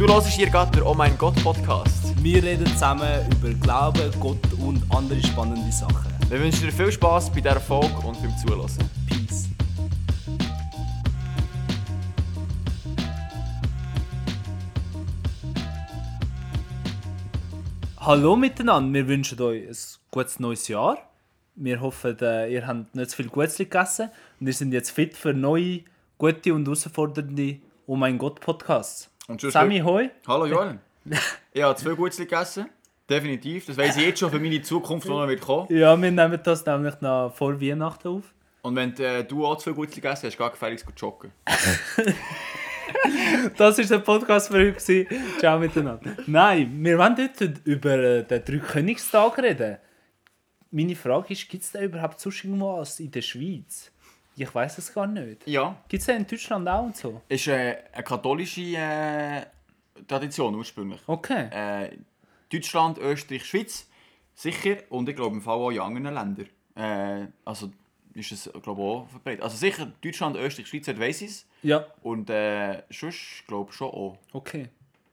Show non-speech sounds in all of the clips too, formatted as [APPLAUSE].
Du hörst hier gerade den Oh mein Gott Podcast. Wir reden zusammen über Glauben, Gott und andere spannende Sachen. Wir wünschen dir viel Spaß bei dieser Folge und beim Zuhören. Peace. Hallo miteinander, wir wünschen euch ein gutes neues Jahr. Wir hoffen, äh, ihr habt nicht zu viel Gutzli gegessen und ihr seid jetzt fit für neue, gute und herausfordernde Oh mein Gott Podcasts. Und sonst- Sammy, hoi. Hallo [LAUGHS] Joel. ich habe zwei Gutzli gegessen. Definitiv. Das weiss ich jetzt schon für meine Zukunft, die noch wird kommen. Ja, wir nehmen das nämlich noch vor Weihnachten auf. Und wenn äh, du auch zwei Gutzli gegessen hast, gar gefälligst gut joggen. [LAUGHS] Das war der Podcast für heute. gewesen. Ciao miteinander. Nein, wir wollen heute über äh, den Dreikönigstag reden. Meine Frage ist, gibt es da überhaupt sonst irgendwas in der Schweiz? Ich weiß es gar nicht. Ja. Gibt es den in Deutschland auch und so? Ist äh, eine katholische äh, Tradition ursprünglich. Okay. Äh, Deutschland, Österreich, Schweiz sicher und ich glaube im Fall auch in anderen Ländern. Äh, also ist es glaube ich auch verbreitet. Also sicher Deutschland, Österreich, Schweiz, weiss ich es. Ja, Und äh, sonst glaube ich schon auch. okay.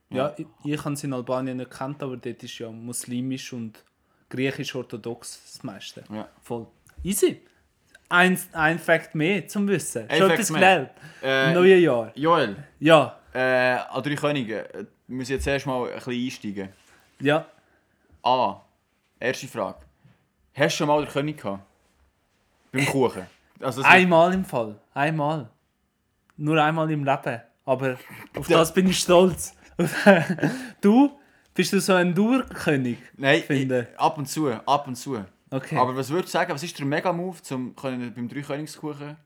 Ja, ich, ich habe es in Albanien nicht gekannt, aber dort ist ja muslimisch und griechisch-orthodox das meiste. Ja. Voll. Easy. Ein, ein Fact mehr zum Wissen. Ein Schon etwas gelernt. Äh, Im neuen Jahr. Joel, Ja, äh, an drei Könige. äh, Wir müssen jetzt erstmal ein bisschen einsteigen. ja. A. Erste Frage. Hast du schon mal den König gehabt? Beim Kuchen? Also Einmal im Fall. Einmal. Nur einmal im Leben. Aber auf das bin ich stolz. [LAUGHS] du? Bist du so ein Durkönig? Nein, ich, ab und zu, ab und zu. Okay. Aber was würdest du sagen, was ist der Mega-Move zum können beim Dreikönigskuchen?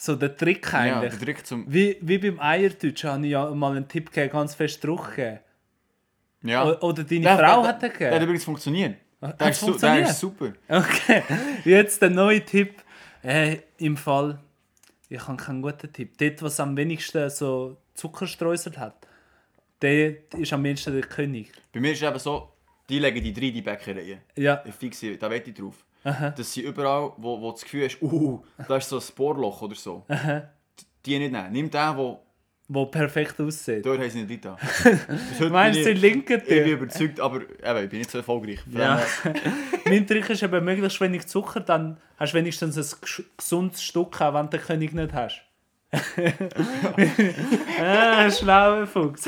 so der Trick Ja, eigentlich. der Trick zum... wie, wie beim Eierdeutsch habe ich ja mal einen Tipp gegeben, ganz fest Druck gegeben. Ja. O- Oder deine Der- Frau der- hat den Der hat gegeben. übrigens funktioniert. Hat Der ist, su der funktioniert? ist super. Okay, [LAUGHS] jetzt der neue Tipp. Äh, Im Fall, ich habe keinen guten Tipp. Dort, was am wenigsten so Zuckerstreusel hat, der ist am wenigsten der König. Bei mir ist es eben so, die legen die drei die Bäckereien. Ja, fixe, da wette ich drauf. Aha. Dass sie überall, wo, wo das Gefühl hast, uh, da ist so ein Bohrloch oder so. Die nicht nehmen. Nimm den, wo wo perfekt aussieht. dort haben sie nicht [LAUGHS] heute Meinst du linken ich bin überzeugt, aber eben, ich bin nicht so erfolgreich. Ja. [LAUGHS] mein Trick ist eben möglichst wenig Zucker, dann hast du wenigstens ein ges- gesundes Stück, auch wenn du den König nicht hast. Ah, schlauer Fuchs.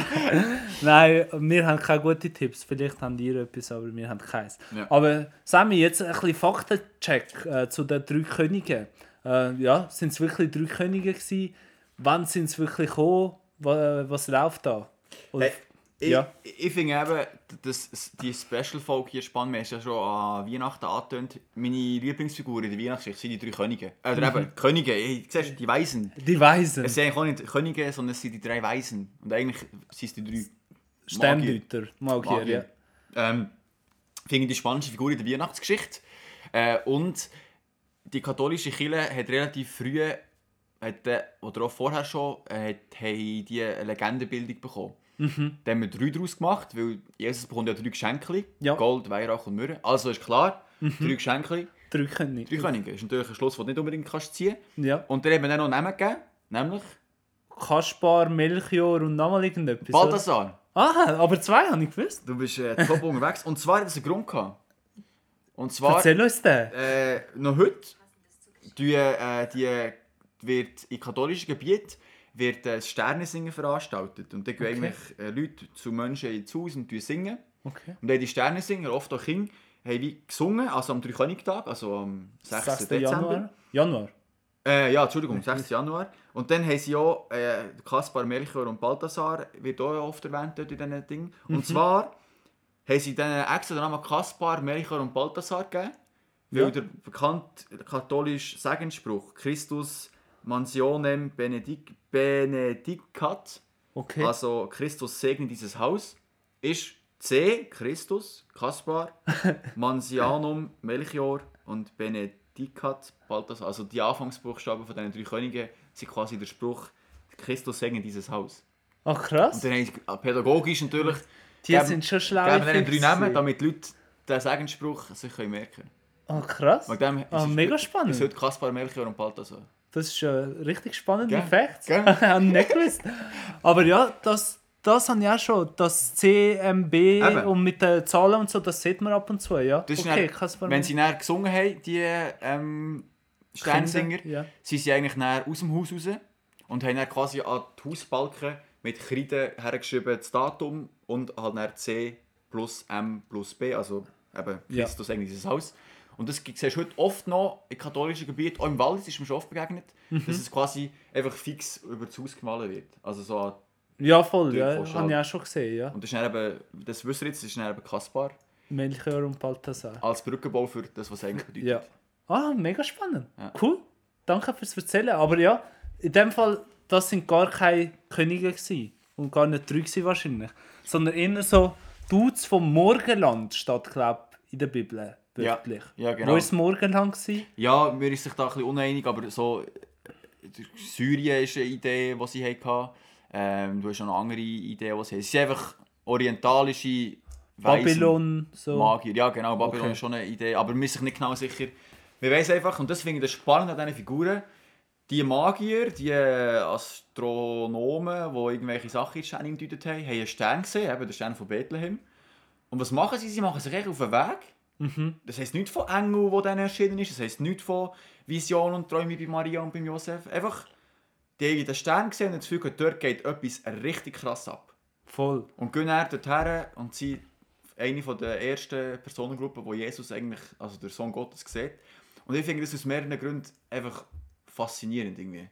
Nein, wir haben keine guten Tipps. Vielleicht haben ihr etwas, aber wir haben keins. Ja. Aber Sammy, jetzt ein bisschen Faktencheck äh, zu den drei Königen. Äh, ja, sind es wirklich drei Könige gewesen? Wann sind sie wirklich gekommen? Was, was läuft da? Hey, ich, Ja. ich, finde eben, dass die Special-Folge hier spannend. Wir haben ja schon an Weihnachten angetönt. Meine Lieblingsfigur in der Weihnachtsgeschichte sind die drei Könige. Oder Mhm. eben, Könige, ich, siehst, die Weisen. die Weisen, Es sind auch nicht Könige, sondern es sind die drei Weisen. Und eigentlich sind es die drei Sterndeuter, Magier, Magier. ja. Ähm, finde ich die spannendste Figur in der Weihnachtsgeschichte. Äh, und die katholische Kirche hat relativ früh, hat, äh, oder auch vorher schon, äh, hat, haben die eine Legendenbildung bekommen. Mhm. Da haben wir drei daraus gemacht, weil Jesus bekommt ja drei Geschenke. Ja. Mhm. Gold, Weihrauch und Myrrhe. Also ist klar, drei Geschenke, Drei Könige. drei Könige. ist natürlich ein Schluss, das du nicht unbedingt kannst ziehen Ja. Und dann haben wir dann noch Namen gegeben, nämlich Kaspar, Melchior und nochmal irgendetwas. Balthasar. Aha, aber zwei habe ich gewusst. Du bist äh, top [LAUGHS] unterwegs. Und zwar hat es einen Grund gehabt. Und zwar... Erzähl uns den. Äh, noch heute die, äh, die wird in katholischen Gebieten wird äh, das Sternensingen veranstaltet. Und da gehen Okay. eigentlich äh, Leute zu Menschen ins Haus und singen. Okay. Und dann die Sternensinger, oft auch Kinder, haben wie gesungen, also am Dreikönigtag, also am 6. 6. Dezember. Januar. Januar. Äh, ja, Entschuldigung, 6. Januar. Und dann haben sie auch äh, Kaspar, Melchior und Balthasar, wird auch oft erwähnt dort in diesen Dingen. Und zwar haben sie dann extra den Namen Kaspar, Melchior und Balthasar gegeben, weil Ja. der bekannte katholische Segensspruch Christus mansionem benedic benedicat, Okay. also Christus segne dieses Haus, ist C, Christus, Kaspar, [LAUGHS] Mansianum, Melchior und Benedicat, Balthasar. Also die Anfangsbuchstaben von diesen drei Königen sind quasi der Spruch Christus segne dieses Haus. Ach krass. Und dann sie pädagogisch natürlich Die geben- sind schon schlau. geben ihnen drei Namen, damit die Leute den Segensspruch sich merken können. Ah krass. Wegen dem Ah, mega ist spannend. heute Kaspar, Melchior und Balthasar. Das ist ein richtig spannender? Fakt. Gell? Habe ich nicht gewusst. Aber ja, das, das habe ich auch schon. Das CMB Eben. und mit den Zahlen und so, das sieht man ab und zu, ja. Das okay, dann, wenn sie näher gesungen haben, die ähm, Sternsinger, ja. sind sie eigentlich näher aus dem Haus raus und haben dann quasi an die Hausbalken mit Kreide hergeschrieben das Datum und halt dann C plus M plus B, also eben Ja. Christus eigentlich dieses Haus. Und das siehst du heute oft noch in katholischen Gebieten, auch im Wald ist mir schon oft begegnet, Mhm. dass es quasi einfach fix über das Haus gemalt wird. Also so, Ja, voll, ja. Habe ich auch schon gesehen, ja. und das ist dann eben, das wissen wir jetzt, das ist dann eben Kaspar Melchior und Balthasar. als Brückenbau für das, was es eigentlich bedeutet. Ja. Ah, mega spannend. Ja. Cool. Danke fürs Erzählen. Aber ja, in dem Fall, das sind gar keine Könige gewesen. Und gar nicht drei gewesen wahrscheinlich. Sondern eher so Dudes vom Morgenland steht, glaube ich, in der Bibel. Ja. Wörtlich. Ja, genau. Wo war das Morgenland? Gewesen? Ja, mir ist sich da ein bisschen uneinig, aber so Syrien ist eine Idee, die sie hatten. Ähm, du hast auch noch andere Ideen, die sie haben. Sie sind einfach orientalische Weisen, Babylon, so. Magier. Ja, genau, Babylon Okay. ist schon eine Idee, aber wir sind sich nicht genau sicher. Wir wissen einfach, und das finde ich das Spannende an diesen Figuren, die Magier, die Astronomen, die irgendwelche Sachen in Sterne gedeutet haben, haben einen Stern gesehen, eben den Stern von Bethlehem. Und was machen sie? Sie machen sich echt auf den Weg. Mhm. Das heisst nicht von Engel, wo dann erschienen ist. Das heisst nicht von Visionen und Träumen bei Maria und beim Josef. Einfach, die haben den Stern gesehen und das Gefühl, dort geht etwas richtig krass ab. Voll. Und gehen dann dorthin und sind eine der ersten Personengruppen, wo Jesus eigentlich, also der Sohn Gottes, sieht. Und ich finde das aus mehreren Gründen einfach faszinierend irgendwie.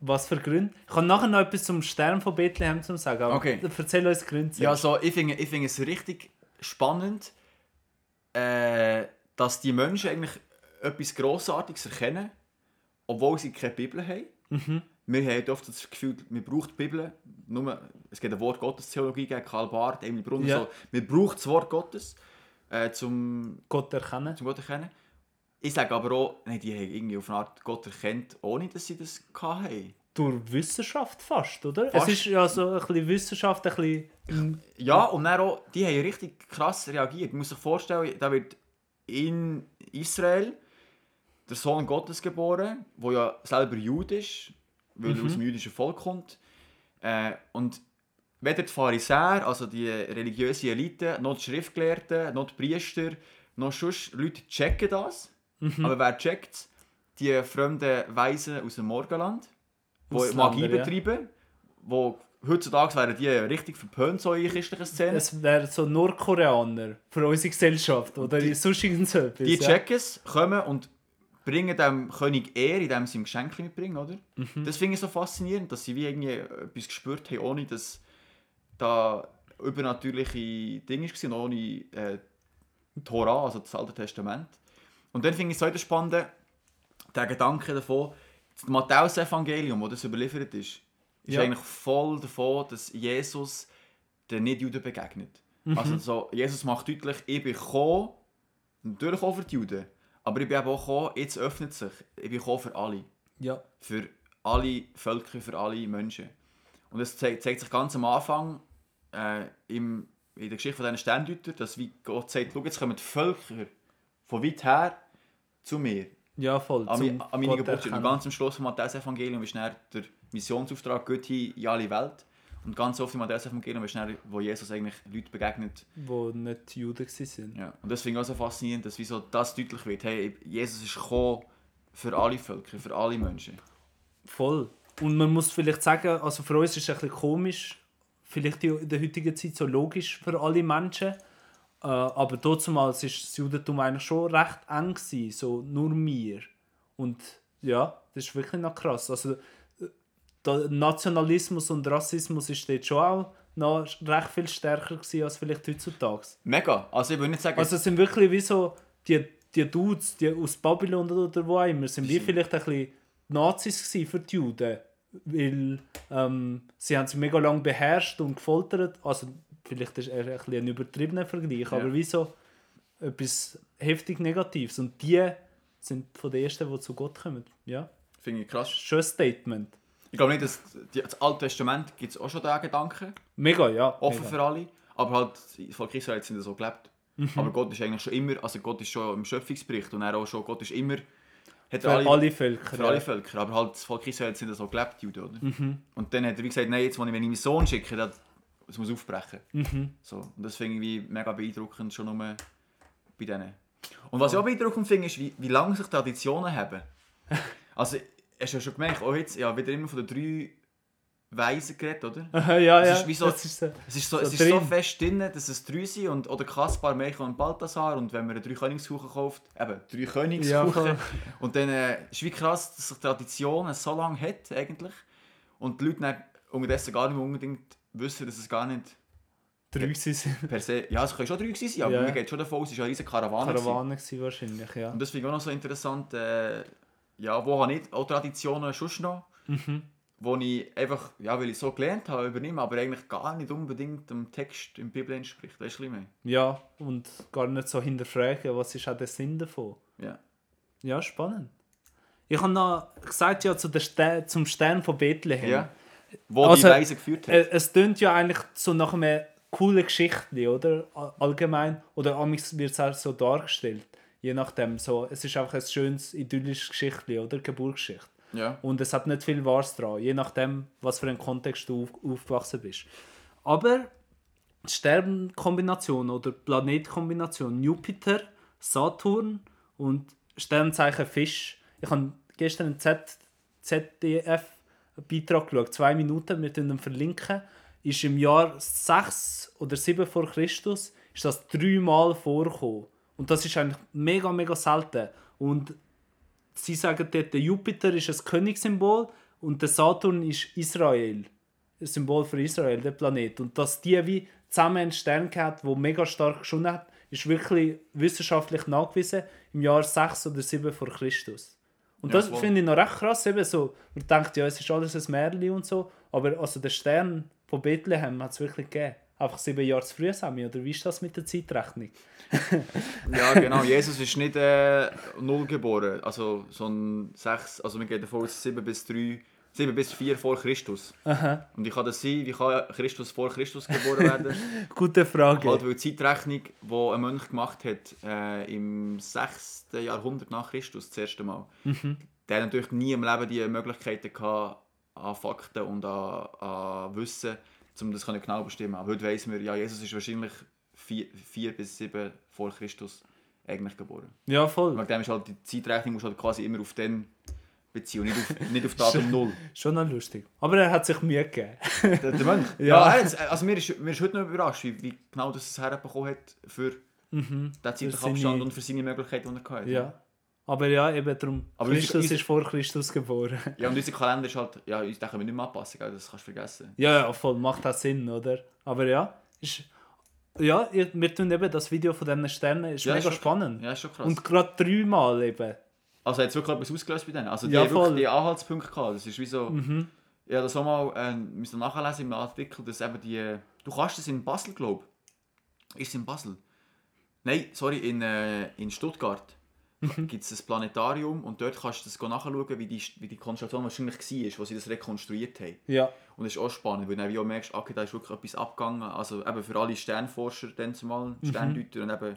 Was für Gründe? Ich kann nachher noch etwas zum Stern von Bethlehem zu sagen. Aber Okay. erzähl uns die Gründe. Ja, zuerst. so, ich finde ich finde es richtig spannend, äh, dass die Menschen eigentlich etwas Grossartiges erkennen, obwohl sie keine Bibel haben. Mhm. Wir haben oft das Gefühl, man braucht die Bibel. Nur, es gibt eine Wort Gottes Theologie gegen Karl Barth, Emil Brunner. Ja. So, man braucht das Wort Gottes äh, zum, Gott erkennen. zum Gott erkennen. Ich sage aber auch, nein, die haben irgendwie auf eine Art Gott erkennt, ohne dass sie das hatten. Durch Wissenschaft fast, oder? Fast. Es ist ja so ein bisschen Wissenschaft, ein bisschen... Ja, und dann auch, die haben richtig krass reagiert. Man muss sich vorstellen, da wird in Israel der Sohn Gottes geboren, der ja selber Jude ist, weil er aus dem jüdischen Volk kommt. Äh, und weder die Pharisäer, also die religiöse Elite, noch die Schriftgelehrten, noch die Priester, noch sonst Leute checken das. Aber wer checkt Die fremden Weisen aus dem Morgenland, die Magie betreiben, wo heutzutage wären die richtig verpönt so in christlichen Szenen. Es wären so Nordkoreaner für unsere Gesellschaft oder Die- sonst irgend so etwas. Die checken es, kommen und bringen dem König Ehr, indem sie ihm Geschenke mitbringen, oder? Mhm. Das finde ich so faszinierend, dass sie wie irgendwie etwas gespürt haben, ohne dass da übernatürliche Dinge waren, ohne äh, Tora, also das Alte Testament. Und dann finde ich es so spannend, der Gedanke davon, das Matthäus-Evangelium, wo das überliefert ist, ist Ja. eigentlich voll davon, dass Jesus den Nicht-Juden begegnet. Also so, Jesus macht deutlich, ich bin gekommen, natürlich auch für die Juden, aber ich bin eben auch gekommen, jetzt öffnet sich, ich bin gekommen für alle. Ja. Für alle Völker, für alle Menschen. Und das zeigt, zeigt sich ganz am Anfang äh, im, in der Geschichte von diesen Sterndeutern, dass wie Gott sagt, schau, jetzt kommen die Völker von weit her zu mir. Ja, voll. An, an meine Geburt. Und ganz am Schluss vom Matthäus-Evangelium ist der Missionsauftrag Gott in alle Welt. Und ganz oft im Matthäus-Evangelium ist dann, wo Jesus eigentlich Leute begegnet. Wo nicht Juden waren. Ja. Und das finde ich auch so faszinierend, dass wieso das deutlich wird. Hey, Jesus ist gekommen für alle Völker, für alle Menschen. Voll. Und man muss vielleicht sagen, also für uns ist es ein bisschen komisch, vielleicht in der heutigen Zeit so logisch für alle Menschen, äh, aber damals war das Judentum eigentlich schon recht eng, gewesen, so nur wir. Und ja, das ist wirklich noch krass. Also äh, der Nationalismus und Rassismus ist dort schon auch noch recht viel stärker gewesen als vielleicht heutzutage. Mega. Also ich würde nicht sagen, Also es sind wirklich wie so die, die Dudes die aus Babylon oder, wo immer, sind wie vielleicht ein bisschen Nazis gewesen für die Juden. Weil ähm, sie haben sie mega lange beherrscht und gefoltert. Also vielleicht ist er ein, bisschen ein übertriebener Vergleich, aber wie so etwas heftig Negatives. Und die sind von den Ersten, die zu Gott kommen. Ja, finde ich krass. schon ein Statement. Ich glaube nicht, dass das Alte Testament gibt es auch schon diesen Gedanken, Mega, ja. offen mega. für alle. Aber halt, das Volk Israel es so gelebt. Mhm. Aber Gott ist eigentlich schon immer, also Gott ist schon im Schöpfungsbericht und er auch schon, Gott ist immer hat Für alle, alle, Völker. für alle Völker. Aber halt, das Volk Israel nicht so gelebt, die Juden, oder? Und dann hat er wie gesagt, nein, jetzt, wenn ich meinen Sohn schicke, das muss aufbrechen. So. Und das finde ich mega beeindruckend, schon nur bei denen. Und was ich auch beeindruckend finde, ist, wie, wie lange sich Traditionen haben. [LAUGHS] Also, hast du ja schon gemerkt, auch jetzt, ja, wieder immer von den drei Weisen geredet, oder? [LAUGHS] Aha, ja, Es ja. ist wie so- das ist so. Es ist so, So es ist so fest drin, dass es drei sind und, oder Kaspar, Melchior und Balthasar und wenn man eine drei Königskuchen kauft, eben drei Ja, und dann äh, ist wie krass, dass sich Traditionen so lange hat eigentlich und die Leute dann unterdessen gar nicht mehr unbedingt wissen, dass es gar nicht Drei sind per se, ja es können schon drei gewesen sein, aber Ja. man geht schon davon aus, es war eine riesige Karawane. Karawane gewesen wahrscheinlich, ja. Und das finde ich auch noch so interessant, äh, ja, wo habe ich auch Traditionen sonst noch, Mhm. wo ich einfach, ja, weil ich so gelernt habe, übernehme, aber eigentlich gar nicht unbedingt dem Text im Bibel entspricht. Weißt du, meine? Ja, und gar nicht so hinterfragen, was ist auch der Sinn davon. Ja. Ja, spannend. Ich habe noch gesagt, ja, zu der Ster zum Stern von Bethlehem. ja. Wo Also, die Reise geführt hat. Äh, Es tönt ja eigentlich so nach einer coolen Geschichte, oder? Allgemein. Oder amigs wird es auch so dargestellt. Je nachdem. So, es ist einfach ein schönes, idyllisches Geschichte, oder? Geburtsgeschichte. ja. Und es hat nicht viel Wahres dran, je nachdem, was für einen Kontext du auf, aufgewachsen bist. Aber die Sternkombination oder Planetkombination Jupiter, Saturn und Sternzeichen Fisch. Ich habe gestern einen Z ZDF-Beitrag geschaut, zwei Minuten, wir ihn verlinken. Ist im Jahr 6 oder 7 vor Christus ist das dreimal vorgekommen. Und das ist eigentlich mega, mega selten. Und sie sagen dort, der Jupiter ist ein Königssymbol und der Saturn ist Israel. Ein Symbol für Israel, der Planet. Und dass die wie zusammen einen Stern gehabt, der mega stark geschonnen hat, ist wirklich wissenschaftlich nachgewiesen im Jahr 6 oder 7 vor Christus. Und Ja, das finde ich noch recht krass. Eben so, man denkt, ja, es ist alles ein Märchen und so, aber also der Stern von Bethlehem hat es wirklich gegeben. Einfach sieben Jahre zu früh, Sammy, oder wie ist das mit der Zeitrechnung? [LAUGHS] ja, genau. Jesus ist nicht äh, null geboren. Also so ein 6, also wir gehen davon aus 7 bis 3, 7 bis 4 vor Christus. Aha, Und wie kann das sein? Wie kann Christus vor Christus geboren werden? [LAUGHS] gute Frage. halt, weil die Zeitrechnung, die ein Mönch gemacht hat, äh, im 6. Jahrhundert nach Christus, das erste Mal, der hat natürlich nie im Leben die Möglichkeiten gehabt, an Fakten und an, an Wissen, um das genau bestimmen. Aber heute weiss man, ja, Jesus ist wahrscheinlich 4, bis 7 vor Christus eigentlich geboren. Ja, voll. Wegen dem ist halt die Zeitrechnung musst halt quasi immer auf den beziehen und nicht auf, [LAUGHS] nicht auf Datum Null. Schon noch lustig. Aber er hat sich Mühe gegeben. Der, der Mönch? [LAUGHS] Ja. Ja, er also mir ist, mir ist heute noch überrascht, wie, wie genau das es herbekommen hat für den zeitlichen seine- Abstand und für seine Möglichkeiten, die er hatte. ja. Aber ja, eben darum. Aber Christus unser- ist vor Christus geboren. [LAUGHS] Ja, und unser Kalender ist halt, ja, den können wir nicht mehr anpassen, gell? das kannst du vergessen. ja, ja, voll. Macht auch Sinn, oder? Aber ja, ist. Ja, wir tun eben das Video von diesen Sternen, ist Ja, mega ist schon- spannend. Ja, ist schon krass. Und gerade dreimal eben. Also hat es wirklich etwas ausgelöst bei denen? Also die Ja, haben wirklich. Mhm. die Anhaltspunkte gehabt, das ist wie so... Ja, das auch mal, äh, müssen nachlesen im Artikel, dass eben die... Du kannst das in Basel, glaube ich. Ist es in Basel? Nein, sorry, in, äh, in Stuttgart. Mhm. gibt es ein Planetarium und dort kannst du das nachschauen, wie die, wie die Konstellation wahrscheinlich war, wo sie das rekonstruiert haben. Ja. Und das ist auch spannend, weil du auch merkst, okay, da ist wirklich etwas abgegangen. Also eben für alle Sternforscher dann zumal, Mhm. Sterndeuter und eben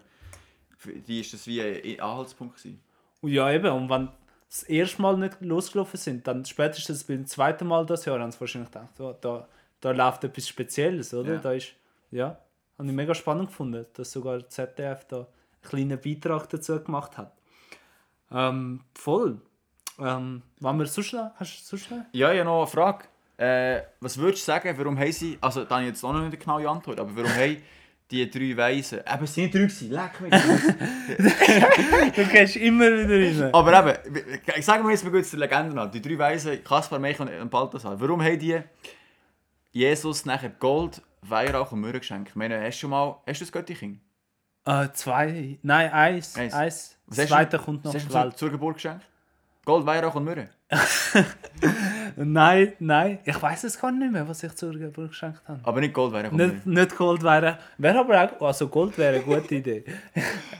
für die ist das wie ein Anhaltspunkt gewesen. Und ja, eben. Und wenn das erste Mal nicht losgelaufen sind, dann spätestens beim zweiten Mal das Jahr haben sie wahrscheinlich gedacht, oh, da, da läuft etwas Spezielles, oder? Ja. Da ist, ja, habe ich mega spannend gefunden, dass sogar ZDF da einen kleinen Beitrag dazu gemacht hat. Ähm, voll. Ähm, wollen wir sonst noch, hast du sonst noch? Ja, ich habe noch eine Frage. Äh, was würdest du sagen, warum haben sie, also da habe ich jetzt auch noch nicht eine genaue Antwort, aber warum haben die drei Weisen, eben es sind drei gewesen, leck mich. [LAUGHS] Du gehst immer wieder rein. aber eben, sagen wir jetzt mal kurz die Legende an, die drei Weisen, Kaspar, Melchior und Balthasar, warum haben die Jesus nachher Gold, Weihrauch und Myrrhe geschenkt? Ich meine, hast du schon mal, hast du das Göttichen? Äh, zwei, nein, eins. Eins. eins. Das zweite kommt noch Was hast du zur, zur Geburt geschenkt? Gold, Weihrauch und Myrrhe? [LAUGHS] Nein, nein, ich weiß es gar nicht mehr, was ich zur Geburt geschenkt habe. Aber nicht Gold, und. Nicht, nicht Gold wäre. Wäre aber auch. Also Gold wäre eine gute [LAUGHS] Idee.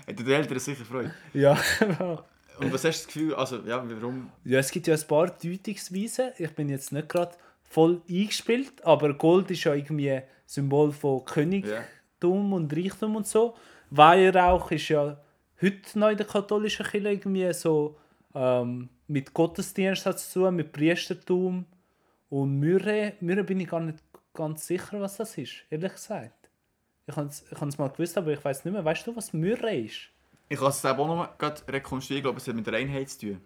Hätte die Eltern sicher Freude. ja. [LAUGHS] Und was hast du das Gefühl, also ja, warum? ja, es gibt ja ein paar Deutungsweisen. Ich bin jetzt nicht gerade voll eingespielt, aber Gold ist ja irgendwie ein Symbol von Königtum und Reichtum und so. Weihrauch ist ja heute noch in der katholischen Kirche irgendwie so Ähm, mit Gottesdienst hat es zu tun, mit Priestertum. Und Myrrhe, Myrrhe bin ich gar nicht ganz sicher, was das ist, ehrlich gesagt. Ich habe es mal gewusst, aber ich weiß nicht mehr. Weißt du, was Myrrhe ist? Ich kann es selber auch noch gerade rekonstruieren, ich glaube, es hat mit Reinheit zu tun.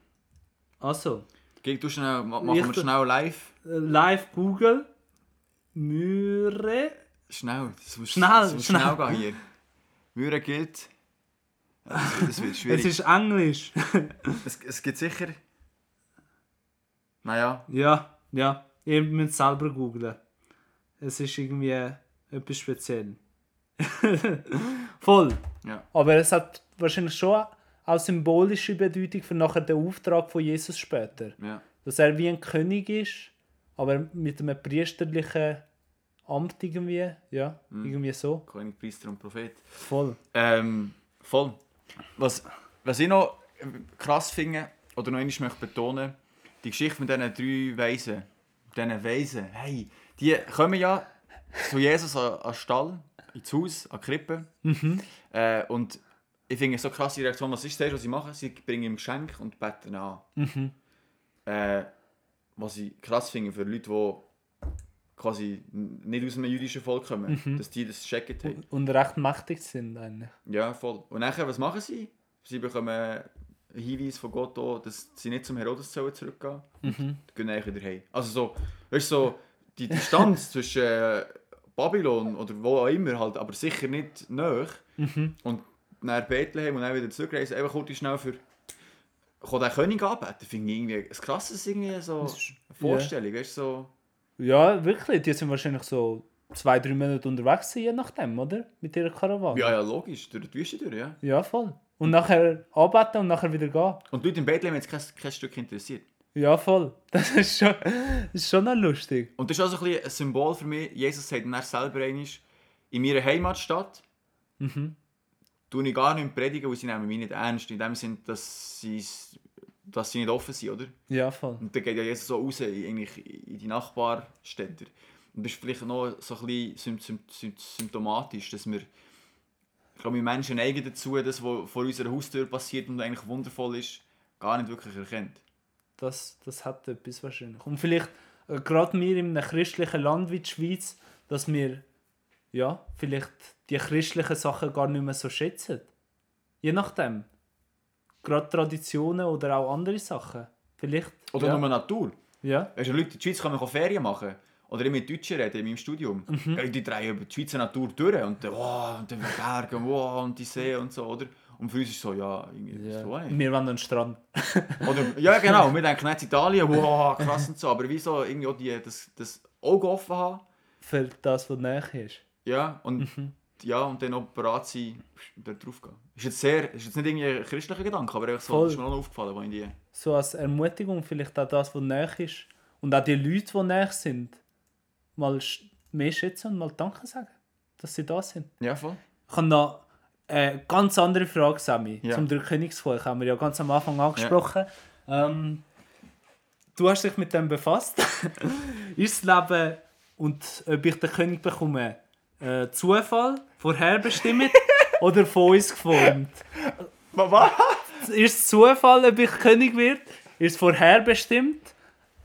Also, du schnell, ma- machen wir schnell live. äh, live Google. Myrrhe. Schnell, das muss Schnell, das muss schnell. schnell gehen hier. Mühe gilt. Ja, Das wird, das [LAUGHS] wird Es schwierig. ist Englisch. [LAUGHS] Es, es gibt sicher. Naja, ja, ja. Ihr müsst selber googlen. Es ist irgendwie etwas speziell. [LAUGHS] Voll. ja. Aber es hat wahrscheinlich schon auch symbolische Bedeutung für nachher den Auftrag von Jesus später. ja. Dass er wie ein König ist, aber mit einem priesterlichen Amt irgendwie. Ja, irgendwie so. König, Priester und Prophet. Voll. Ähm, voll. Was, was ich noch krass finde, oder noch einmal möchte betonen, die Geschichte mit diesen drei Weisen. Diesen Weisen, hey, die kommen ja zu Jesus an, an Stall, ins Haus, an die Krippe. Äh, und ich finde es so krass die Reaktion, was ist das, was sie machen? Sie bringen ihm Geschenk und beten an. Äh, was ich krass finde für Leute, die quasi nicht aus einem jüdischen Volk kommen, dass die das checken haben. Und recht mächtig sind eigentlich. Ja, voll. Und nachher, was machen sie? Sie bekommen Hinweis von Gott, auch, dass sie nicht zum Herodes zurückgehen. Mhm. Dann gehen sie wieder heim. Also so, weißt du, so, die Distanz [LAUGHS] zwischen äh, Babylon oder wo auch immer halt, aber sicher nicht nahe. Und nach Bethlehem und dann wieder zurückreisen, einfach kurz schnell für kann den König anbeten, finde ich irgendwie ein krasses irgendwie so eine Vorstellung, weißt du, so... Ja, wirklich. Die sind wahrscheinlich so zwei, drei Monate unterwegs, je nachdem, oder? Mit ihrer Karawane. Ja, ja, logisch, durch die Wüste durch, ja. Ja, voll. Und nachher anbeten und nachher wieder gehen. Und die Leute in Bethlehem haben es kein, kein Stück interessiert. Ja, voll. [LAUGHS] Das ist schon, das ist schon noch lustig. Und das ist auch so ein, ein Symbol für mich. Jesus sagt dann er selber einmal, in meiner Heimatstadt tue ich gar nicht predigen, weil sie nehmen mich nicht ernst. In dem Sinne, dass sie, dass sie nicht offen sind, oder? Ja, voll. Und dann geht ja Jesus so raus in, eigentlich in die Nachbarstädte. Und das ist vielleicht noch so ein bisschen sym sym sym symptomatisch, dass wir, ich glaube, wir Menschen neigen dazu, das, was vor unserer Haustür passiert und eigentlich wundervoll ist, gar nicht wirklich erkennt. Das, das hat etwas wahrscheinlich. Und vielleicht äh, gerade wir in einem christlichen Land wie die Schweiz, dass wir ja, vielleicht die christlichen Sachen gar nicht mehr so schätzen. Je nachdem. Gerade Traditionen oder auch andere Sachen. Vielleicht. Oder ja. nur Natur. Ja, Weißt du, Leute in der Schweiz kommen Ferien machen. Oder ich mit Deutschen reden in meinem Studium. Ja, Die drehen über die Schweizer Natur durch. Und dann, wow, und dann die Berge und, wow, und die See und so, oder? Und für uns ist es so, ja, irgendwie, ja. so nicht. wir an den Strand. Oder, ja, [LAUGHS] genau, wir denken nicht Italien, wow, krass und so. Aber wieso irgendwie auch die, das, das Auge offen haben. Für das, was näher ist. Ja, und, ja, und dann auch bereit sein, da drauf gehen. Ist jetzt, sehr, ist jetzt nicht irgendwie ein christlicher Gedanke, aber einfach so, Voll. das ist mir auch noch aufgefallen, wo ich die... So als Ermutigung vielleicht auch das, was näher ist. Und auch die Leute, die näher sind, mal mehr schätzen und mal Danke sagen, dass sie da sind. Ja, voll. Ich habe noch eine ganz andere Frage, Sammy, Ja. zum Dreikönigsvolk. Haben wir ja ganz am Anfang angesprochen. Ähm, du hast dich mit dem befasst. [LAUGHS] ist das Leben und ob ich den König bekomme, äh, Zufall, vorherbestimmt [LAUGHS] oder von uns geformt? Was? Ist es Zufall, ob ich König wird? Ist es vorherbestimmt?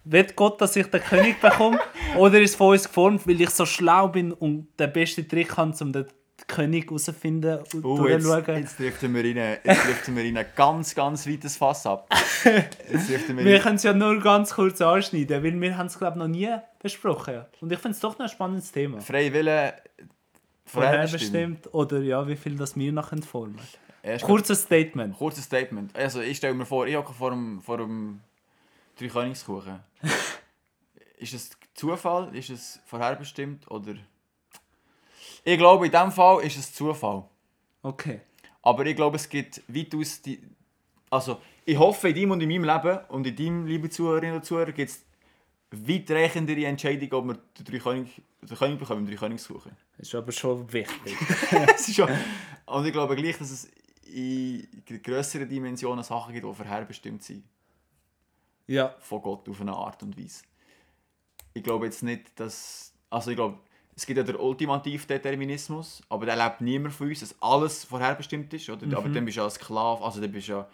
Wird Gott, dass ich den König bekomme? Oder ist es von uns geformt, weil ich so schlau bin und den besten Trick habe, um den König herauszufinden und Oh, jetzt, jetzt driften wir rein, jetzt driften wir in ein ganz, ganz weites Fass ab. Wir Wir können es ja nur ganz kurz anschneiden, weil wir haben es glaube noch nie besprochen. Und ich finde es doch noch ein spannendes Thema. Freie Wille vorherbestimmt. Oder ja, wie viel das wir noch formen. Erst Kurzes Statement. Kurzes Statement. Also ich stelle mir vor, ich hocke vor dem, vor dem Dreikönigskuchen. [LAUGHS] ist es Zufall? Ist es vorherbestimmt? Oder... Ich glaube, in diesem Fall ist es Zufall. Okay. Aber ich glaube, es gibt weitaus die... Also, ich hoffe, in deinem und in meinem Leben und in deinem, liebe Zuhörerinnen und Zuhörer, gibt es weitreichendere Entscheidungen, ob wir den Dreikönig, den König bekommen im Dreikönigskuchen. Das ist aber schon wichtig. [LAUGHS] Es ist schon, [LAUGHS] und ich glaube gleich, dass es in grösseren Dimensionen Sachen gibt, die vorherbestimmt sind. Ja, Von Gott auf eine Art und Weise. Ich glaube jetzt nicht, dass... Also ich glaube, es gibt ja den ultimativen Determinismus, aber der lebt niemand von uns, dass alles vorherbestimmt ist. Oder? Aber dann bist du ja ein Sklave, also dann bist du ja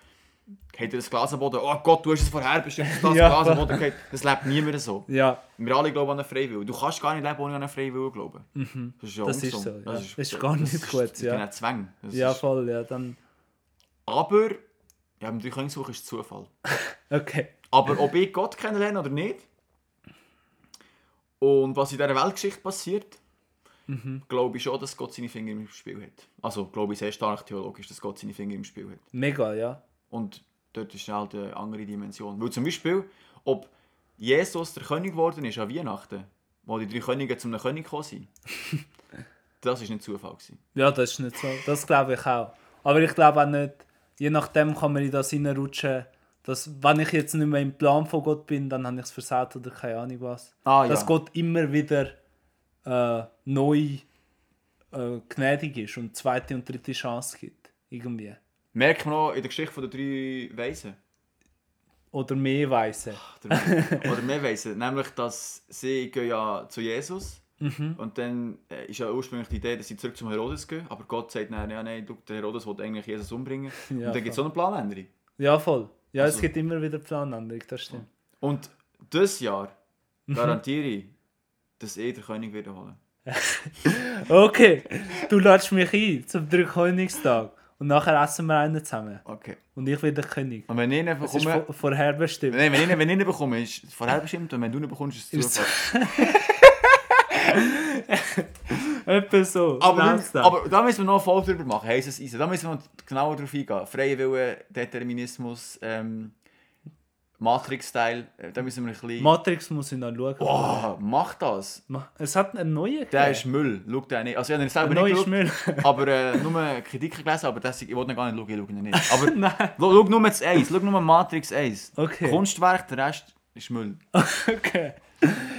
geht das Glas am Boden, oh Gott, du hast es vorher bestimmt, dass das [LAUGHS] Ja. Glas am Boden geht. Das lebt niemand so. Ja, Wir alle glauben an einen Freiwillen. Du kannst gar nicht leben, ohne an einen Freiwillen glauben. Das ist ja Mhm. Das ist so, ja. Das ist gar nicht gut, Das ja. ist ein Zwang. Das ja ist, voll, ja, dann... aber, ja, im Dreikönigsbuch ist Zufall. [LAUGHS] Okay. Aber ob ich Gott kennenlerne oder nicht, und was in dieser Weltgeschichte passiert, Mhm. glaube ich schon, dass Gott seine Finger im Spiel hat. Also glaube ich sehr stark theologisch, dass Gott seine Finger im Spiel hat. Mega, ja. Und dort ist halt eine andere Dimension. Weil zum Beispiel, ob Jesus der König geworden ist an Weihnachten, wo die drei Könige zum König gekommen sind, [LAUGHS] das war nicht Zufall. Gewesen. Ja, das ist nicht so. Das glaube ich auch. Aber ich glaube auch nicht, je nachdem kann man in das reinrutschen, dass, wenn ich jetzt nicht mehr im Plan von Gott bin, dann habe ich es versaut oder keine Ahnung was. Ah, Dass ja. Gott immer wieder äh, neu äh, gnädig ist und zweite und dritte Chance gibt. Irgendwie. Merkt man auch in der Geschichte von den drei Weisen. Oder mehr Weise. Oder, mehr Weisen. [LAUGHS] Nämlich, dass sie gehen ja zu Jesus Mhm. und dann äh, ist ja ursprünglich die Idee, dass sie zurück zum Herodes gehen. Aber Gott sagt, nein, nein, nein, der Herodes will eigentlich Jesus umbringen. [LAUGHS] Ja, und dann gibt es so eine Planänderung. Ja, voll. Ja, es Also- gibt immer wieder Planänderung, das stimmt. Und dieses Jahr Mhm. garantiere ich, dass ich den König wieder holen. [LAUGHS] Okay, du lädst mich ein zum Dreikönigstag und nachher essen wir einen zusammen. Okay. Und ich der König. Und wenn ich ihn Es ist bekomme... vor- vorherbestimmt. Nein, wenn ich, ihn- wenn ich ihn bekomme, ist es vorherbestimmt und wenn du ihn bekommst, ist es Zufall. [LAUGHS] Etwa so. Aber, wir, aber da müssen wir noch eine Folge drüber machen, heißes Eisen. Da müssen wir noch genauer drauf eingehen. Freie Wille, Determinismus, ähm, Matrix-Style, äh, da müssen wir ein bisschen... Matrix muss ich noch schauen. oh, mach das! Es hat einen neuen Der ist Müll, schau den nicht. Also ich habe ihn selber nicht Müll. [LAUGHS] aber äh, nur Kritiken gelesen, aber das, ich wollte ihn gar nicht schauen, ich schaue ihn nicht. Aber [LAUGHS] Nein. schau, schau nur das Eis, schau nur Matrix 1. Okay. Kunstwerk, der Rest ist Müll. [LAUGHS] Okay.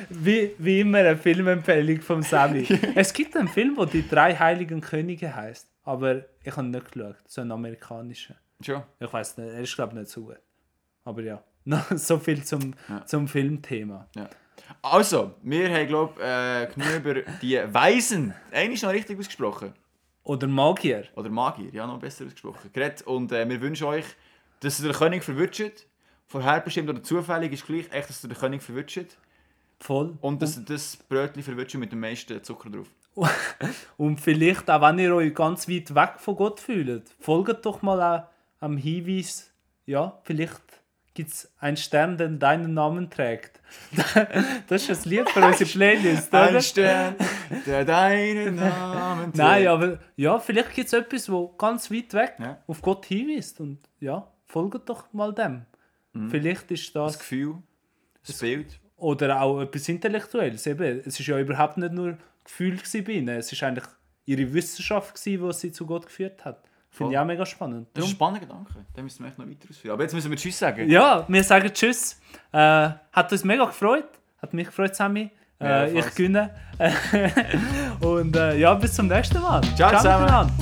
Wie, wie immer eine Filmempfehlung vom Sammy. [LAUGHS] es gibt einen Film, der die drei heiligen Könige heißt, aber ich habe nicht geschaut. So ein amerikanischer. Schon. Ich weiß nicht, er ist glaube ich nicht so gut. Aber ja, [LAUGHS] so viel zum, Ja. zum Filmthema. Ja. Also, wir haben, glaube ich, äh, genug über die Weisen, eigentlich ist noch richtig ausgesprochen, Oder Magier. oder Magier, ja, noch besser ausgesprochen, geredet. Und äh, wir wünschen euch, dass ihr den König verwünscht. Vorherbestimmt oder zufällig ist gleich, echt, dass ihr den König verwünscht. Voll. Und ihr das Brötchen verwünscht mit dem meisten Zucker drauf. [LAUGHS] Und vielleicht, auch wenn ihr euch ganz weit weg von Gott fühlt, folgt doch mal auch am Hinweis, ja, vielleicht gibt es einen Stern, der deinen Namen trägt. [LAUGHS] Das ist ein Lied für unsere Playlist, oder? Ein Stern, der deinen Namen [LAUGHS] trägt. Nein, aber ja, vielleicht gibt es etwas, wo ganz weit weg Ja. auf Gott hinweist. Und ja, folgt doch mal dem. Vielleicht ist Das das. Gefühl, das Bild. Oder auch etwas Intellektuelles. Eben, es ist ja überhaupt nicht nur Gefühl bei ihnen. Es ist eigentlich ihre Wissenschaft, gewesen, die sie zu Gott geführt hat. Finde ich auch mega spannend. Das ist ein spannender Gedanke. Den müssen wir echt noch weiter ausführen. Aber jetzt müssen wir Tschüss sagen. Ja, wir sagen Tschüss. Äh, hat uns mega gefreut. Hat mich gefreut, Sammy. Ja, Äh, ich fast. gönne. [LAUGHS] Und äh, ja, bis zum nächsten Mal. Ciao zusammen. miteinander.